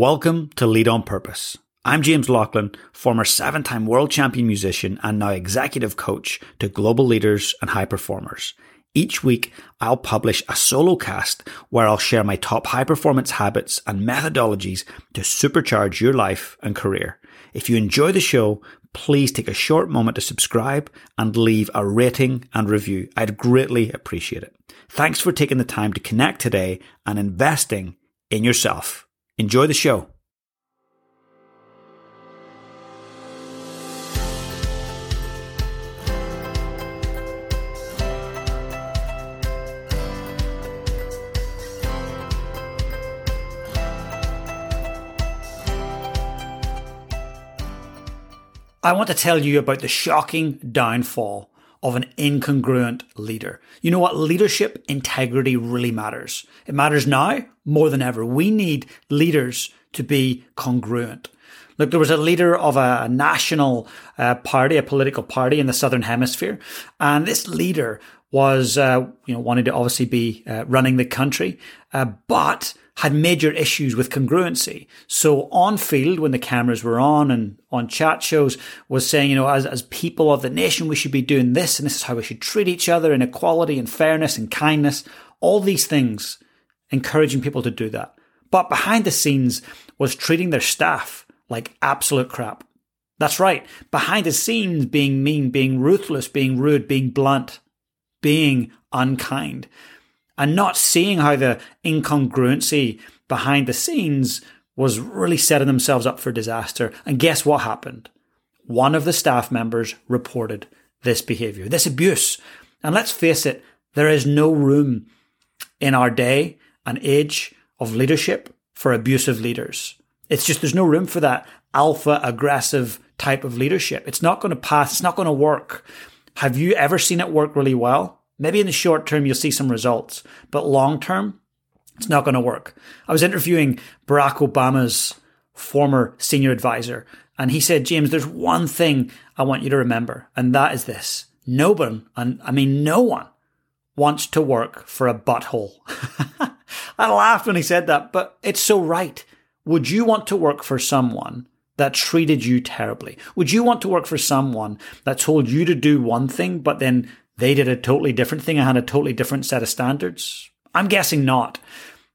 Welcome to Lead on Purpose. I'm James Laughlin, former seven time world champion musician and now executive coach to global leaders and high performers. Each week, I'll publish a solo cast where I'll share my top high performance habits and methodologies to supercharge your life and career. If you enjoy the show, please take a short moment to subscribe and leave a rating and review. I'd greatly appreciate it. Thanks for taking the time to connect today and investing in yourself. Enjoy the show. I want to tell you about the shocking downfall of an incongruent leader. You know what? Leadership integrity really matters. It matters now more than ever. We need leaders to be congruent. Look, there was a leader of a national uh, party, a political party in the southern hemisphere, and this leader was, uh, you know, wanted to obviously be uh, running the country, uh, but had major issues with congruency. So on field, when the cameras were on and on chat shows, was saying, you know, as, as people of the nation, we should be doing this and this is how we should treat each other in equality and fairness and kindness. All these things, encouraging people to do that. But behind the scenes was treating their staff like absolute crap. That's right. Behind the scenes, being mean, being ruthless, being rude, being blunt, being unkind and not seeing how the incongruency behind the scenes was really setting themselves up for disaster. And guess what happened? One of the staff members reported this behavior, this abuse. And let's face it, there is no room in our day and age of leadership for abusive leaders. It's just there's no room for that alpha aggressive type of leadership. It's not going to pass. It's not going to work. Have you ever seen it work really well? Maybe in the short term, you'll see some results, but long term, it's not going to work. I was interviewing Barack Obama's former senior advisor, and he said, James, there's one thing I want you to remember, and that is this. No one, and I mean no one, wants to work for a butthole. I laughed when he said that, but it's so right. Would you want to work for someone that treated you terribly? Would you want to work for someone that told you to do one thing, but then they did a totally different thing and had a totally different set of standards? I'm guessing not.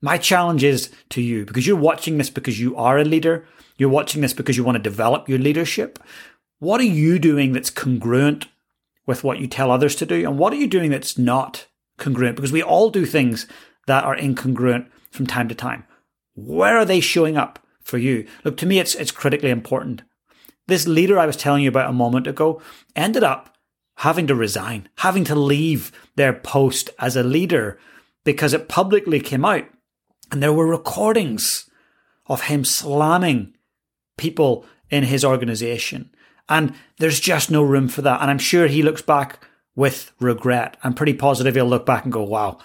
My challenge is to you because you're watching this because you are a leader. You're watching this because you want to develop your leadership. What are you doing that's congruent with what you tell others to do? And what are you doing that's not congruent? Because we all do things that are incongruent from time to time. Where are they showing up for you? Look, to me, it's, it's critically important. This leader I was telling you about a moment ago ended up having to resign, having to leave their post as a leader because it publicly came out and there were recordings of him slamming people in his organization. And there's just no room for that. And I'm sure he looks back with regret. I'm pretty positive he'll look back and go, wow,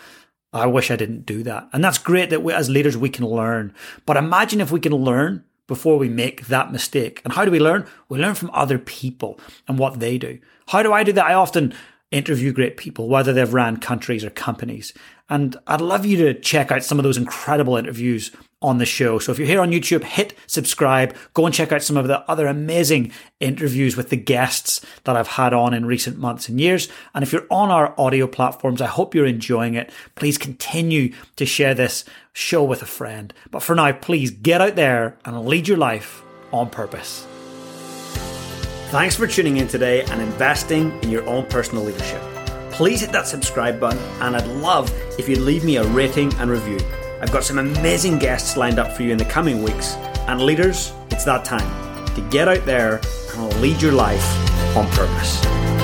I wish I didn't do that. And that's great that we, as leaders, we can learn. But imagine if we can learn before we make that mistake. And how do we learn? We learn from other people and what they do. How do I do that? I often interview great people, whether they've ran countries or companies. And I'd love you to check out some of those incredible interviews on the show. So if you're here on YouTube, hit subscribe, go and check out some of the other amazing interviews with the guests that I've had on in recent months and years. And if you're on our audio platforms, I hope you're enjoying it. Please continue to share this show with a friend. But for now, please get out there and lead your life on purpose. Thanks for tuning in today and investing in your own personal leadership. Please hit that subscribe button, and I'd love if you'd leave me a rating and review. I've got some amazing guests lined up for you in the coming weeks. And leaders, it's that time to get out there and lead your life on purpose.